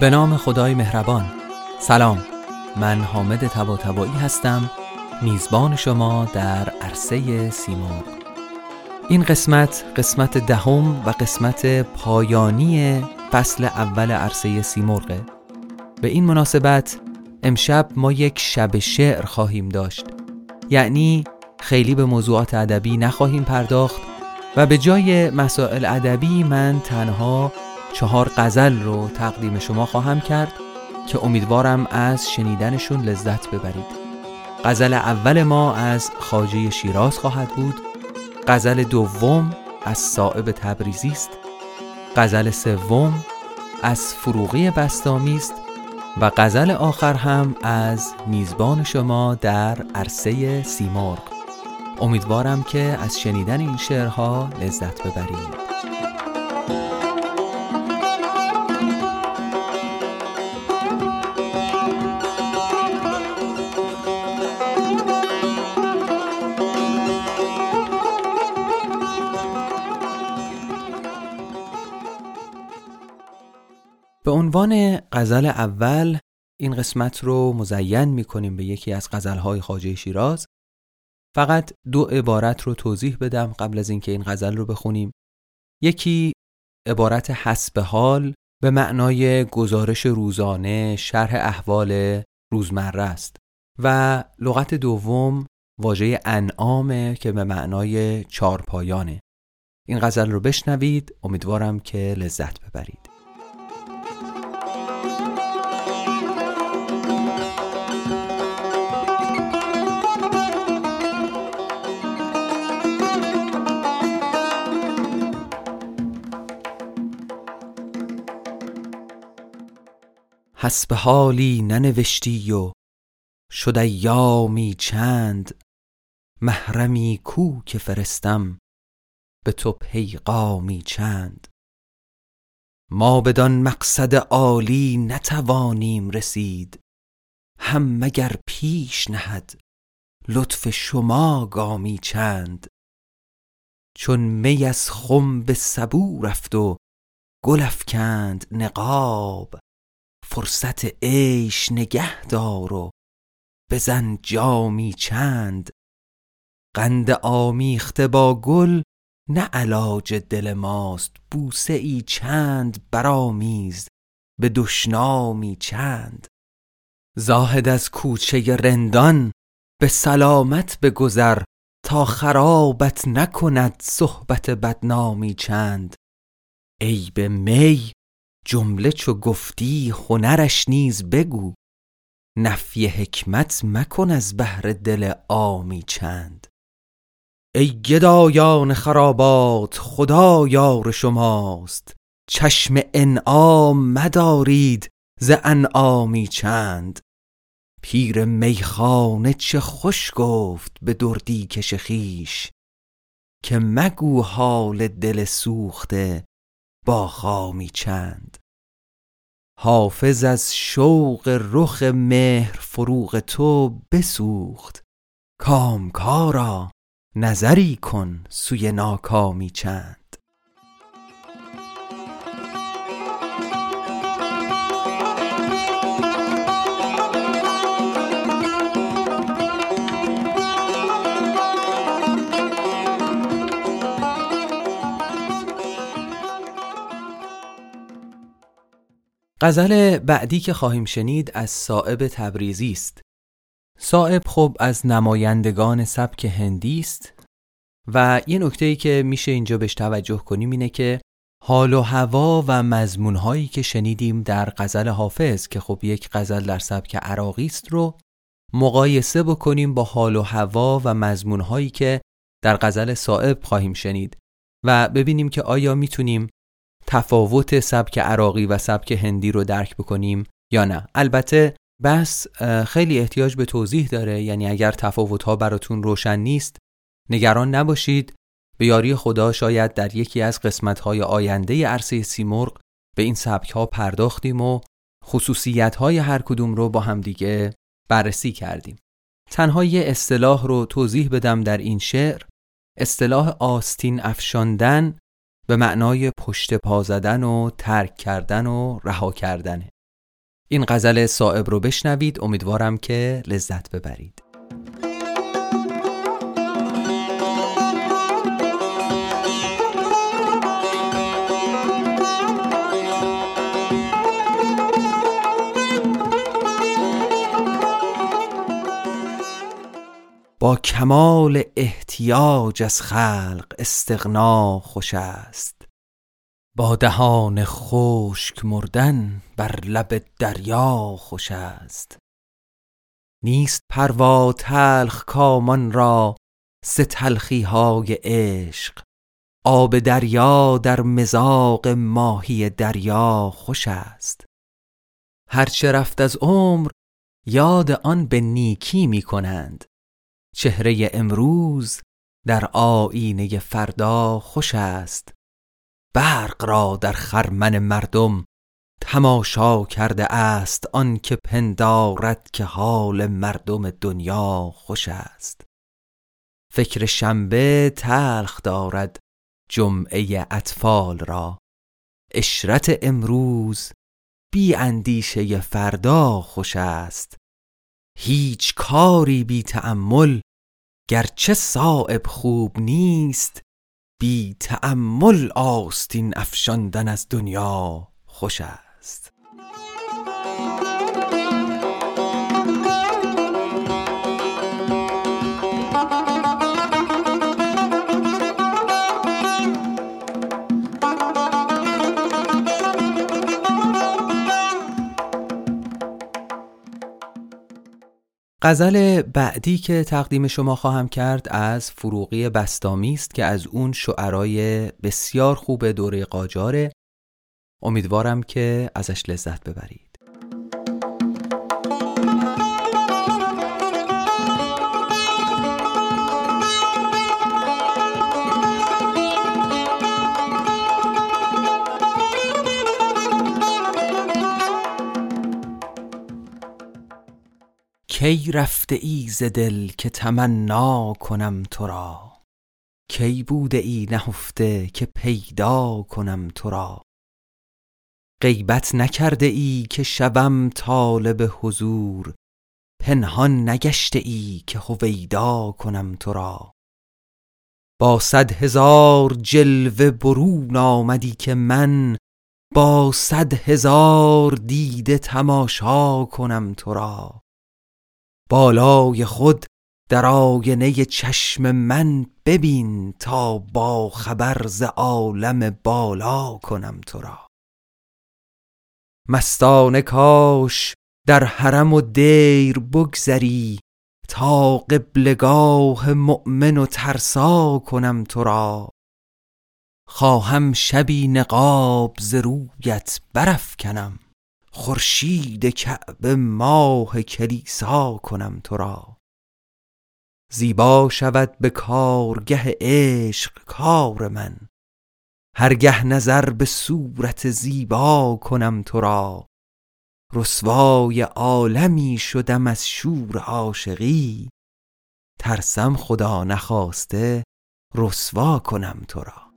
به نام خدای مهربان. سلام من حامد تبا هستم میزبان شما در عرصه سیمرغ. این قسمت قسمت دهم و قسمت پایانی فصل اول عرصه سیمرغه به این مناسبت امشب ما یک شب شعر خواهیم داشت. یعنی خیلی به موضوعات ادبی نخواهیم پرداخت و به جای مسائل ادبی من تنها چهار غزل رو تقدیم شما خواهم کرد که امیدوارم از شنیدنشون لذت ببرید. غزل اول ما از خاجه شیراز خواهد بود. غزل دوم از صائب تبریزی است. غزل سوم از فروغی بستامی است. و غزل آخر هم از میزبان شما در عرصه سیمرغ. امیدوارم که از شنیدن این شعرها لذت ببرید. به عنوان غزل اول این قسمت رو مزین می کنیم به یکی از غزلهای خاجه شیراز. فقط دو عبارت رو توضیح بدم قبل از اینکه این غزل رو بخونیم. یکی عبارت حسب حال به معنای گزارش روزانه شرح احوال روزمره است و لغت دوم واژه انعامه که به معنای چارپایانه. این غزل رو بشنوید. امیدوارم که لذت ببرید. حسب حالی ننوشتی و شد ایامی چند محرمی کو که فرستم به تو پیغامی چند. ما بدان مقصد عالی نتوانیم رسید هم مگر پیش نهد لطف شما گامی چند. چون می از خم به سبو رفت و گل افکند نقاب فرصت عیش نگه دار و بزن جامی چند. قند آمیخته با گل نه علاج دل ماست بوسه ای چند برآمیز به دشنامی چند. زاهد از کوچه رندان به سلامت بگذر تا خرابت نکند صحبت بدنامی چند. ای به می جمله چو گفتی هنرش نیز بگو. نفی حکمت مکن از بهر دل عامی چند. ای گدایان خرابات خدا یار شماست. چشم انعام مدارید ز انعامی چند. پیر میخانه چه خوش گفت به دردی کش خیش که مگو حال دل سوخته با خامی چند. حافظ از شوق رخ مهر فروغ تو بسوخت. کامکارا نظری کن سوی ناکامی چند. غزل بعدی که خواهیم شنید از صائب تبریزی است. صائب خب از نمایندگان سبک هندی است و یه نکته ای که میشه اینجا بهش توجه کنیم اینه که حال و هوا و مضمونهایی که شنیدیم در غزل حافظ که خب یک غزل در سبک عراقی است رو مقایسه بکنیم با حال و هوا و مضمونهایی که در غزل صائب خواهیم شنید و ببینیم که آیا می‌تونیم تفاوت سبک عراقی و سبک هندی رو درک بکنیم یا نه. البته بس خیلی احتیاج به توضیح داره. یعنی اگر تفاوت ها براتون روشن نیست نگران نباشید. به یاری خدا شاید در یکی از قسمت های آینده عرصه سیمرغ به این سبک ها پرداختیم و خصوصیت های هر کدوم رو با همدیگه بررسی کردیم. تنها یه اصطلاح رو توضیح بدم در این شعر. اصطلاح آستین افشاندن به معنای پشت پا زدن و ترک کردن و رها کردنه این غزل صائب رو بشنوید. امیدوارم که لذت ببرید. با کمال احتیاج از خلق استغنا خوش است. با دهان خشک مردن بر لب دریا خوش است. نیست پروا تلخ کامان را سه تلخی های عشق. آب دریا در مزاق ماهی دریا خوش است. هرچه رفت از عمر یاد آن به نیکی می کنند چهره امروز در آینه فردا خوش است. برق را در خرمن مردم تماشا کرده است آن که پندارد که حال مردم دنیا خوش است. فکر شنبه تلخ دارد جمعه اطفال را. اشرت امروز بی اندیشه فردا خوش است. هیچ کاری بی تأمل گرچه صائب خوب نیست بی تأمل آستین افشاندن از دنیا خوش است. غزل بعدی که تقدیم شما خواهم کرد از فروغی بستامی است که از اون شعرای بسیار خوب دوره قاجاره. امیدوارم که ازش لذت ببرید. کی رفته ای ز دل که تمنا کنم تو را کی بوده ای نهفته که پیدا کنم تو را غیبت نکرده ای که شوم طالب حضور پنهان نگشته ای که هویدا کنم تو را با صد هزار جلوه برون آمدی که من با صد هزار دیده تماشا کنم تو را بالای خود در آینه چشم من ببین تا با خبر ز عالم بالا کنم تو را. مستانه کاش در حرم و دیر بگذری تا قبلگاه مؤمن و ترسا کنم تو را. خواهم شبی نقاب ز رویت برافکنم. خورشید کعبه ماه کلیسا کنم تو را. زیبا شود به کارگه عشق کار من. هرگه نظر به صورت زیبا کنم تو را. رسوای عالمی شدم از شور عاشقی. ترسم خدا نخواسته رسوا کنم تو را.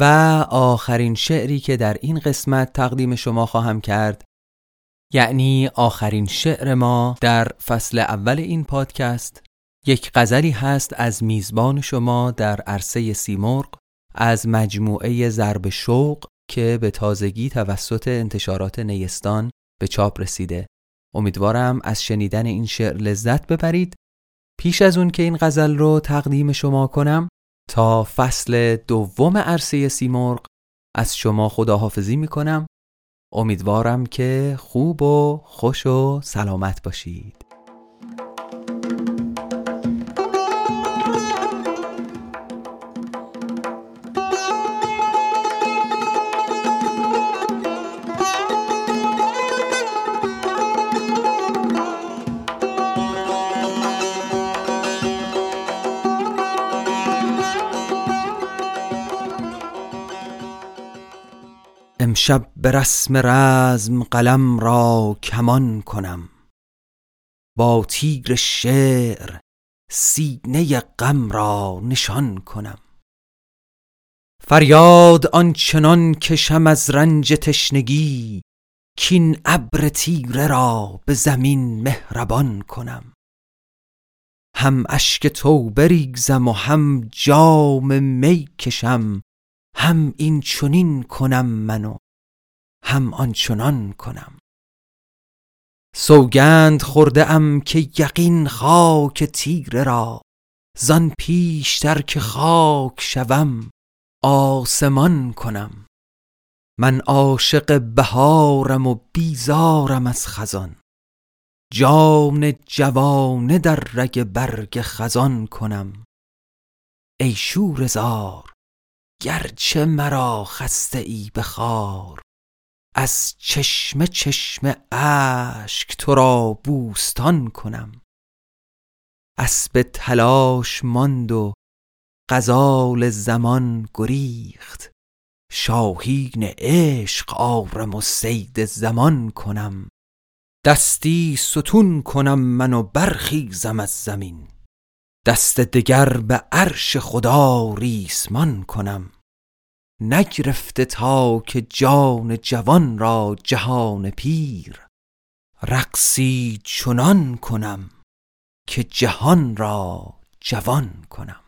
و آخرین شعری که در این قسمت تقدیم شما خواهم کرد یعنی آخرین شعر ما در فصل اول این پادکست یک غزلی هست از میزبان شما در عرصه سیمرغ از مجموعه ضرب شوق که به تازگی توسط انتشارات نیستان به چاپ رسیده. امیدوارم از شنیدن این شعر لذت ببرید. پیش از اون که این غزل رو تقدیم شما کنم تا فصل دوم عرصه سیمرغ از شما خداحافظی می کنم امیدوارم که خوب و خوش و سلامت باشید. امشب به رسم رزم قلم را کمان کنم. با تیر شعر سینه غم را نشان کنم. فریاد آنچنان کشم از رنج تشنگی کین ابر تیره را به زمین مهربان کنم. هم اشک توبه ریزم و هم جام می کشم هم این چنین کنم من و هم آنچنان کنم. سوگند خورده ام که یقین خاک تیره را زان پیشتر که خاک شوم آسمان کنم. من عاشق بهارم و بیزارم از خزان. جان جوانه در رگ برگ خزان کنم. ای شوره زار گرچه مرا خسته ای به خار از چشمه چشمه اشک تو را بوستان کنم. اسب تلاش ماند و غزال زمان گریخت شاهین عشق آرم و صید زمان کنم. دستی ستون کنم من و برخیزم از زمین. دست دگر به عرش خدا ریسمان کنم. نگرفته تا که جان جوان را جهان پیر رقصی چنان کنم که جهان را جوان کنم.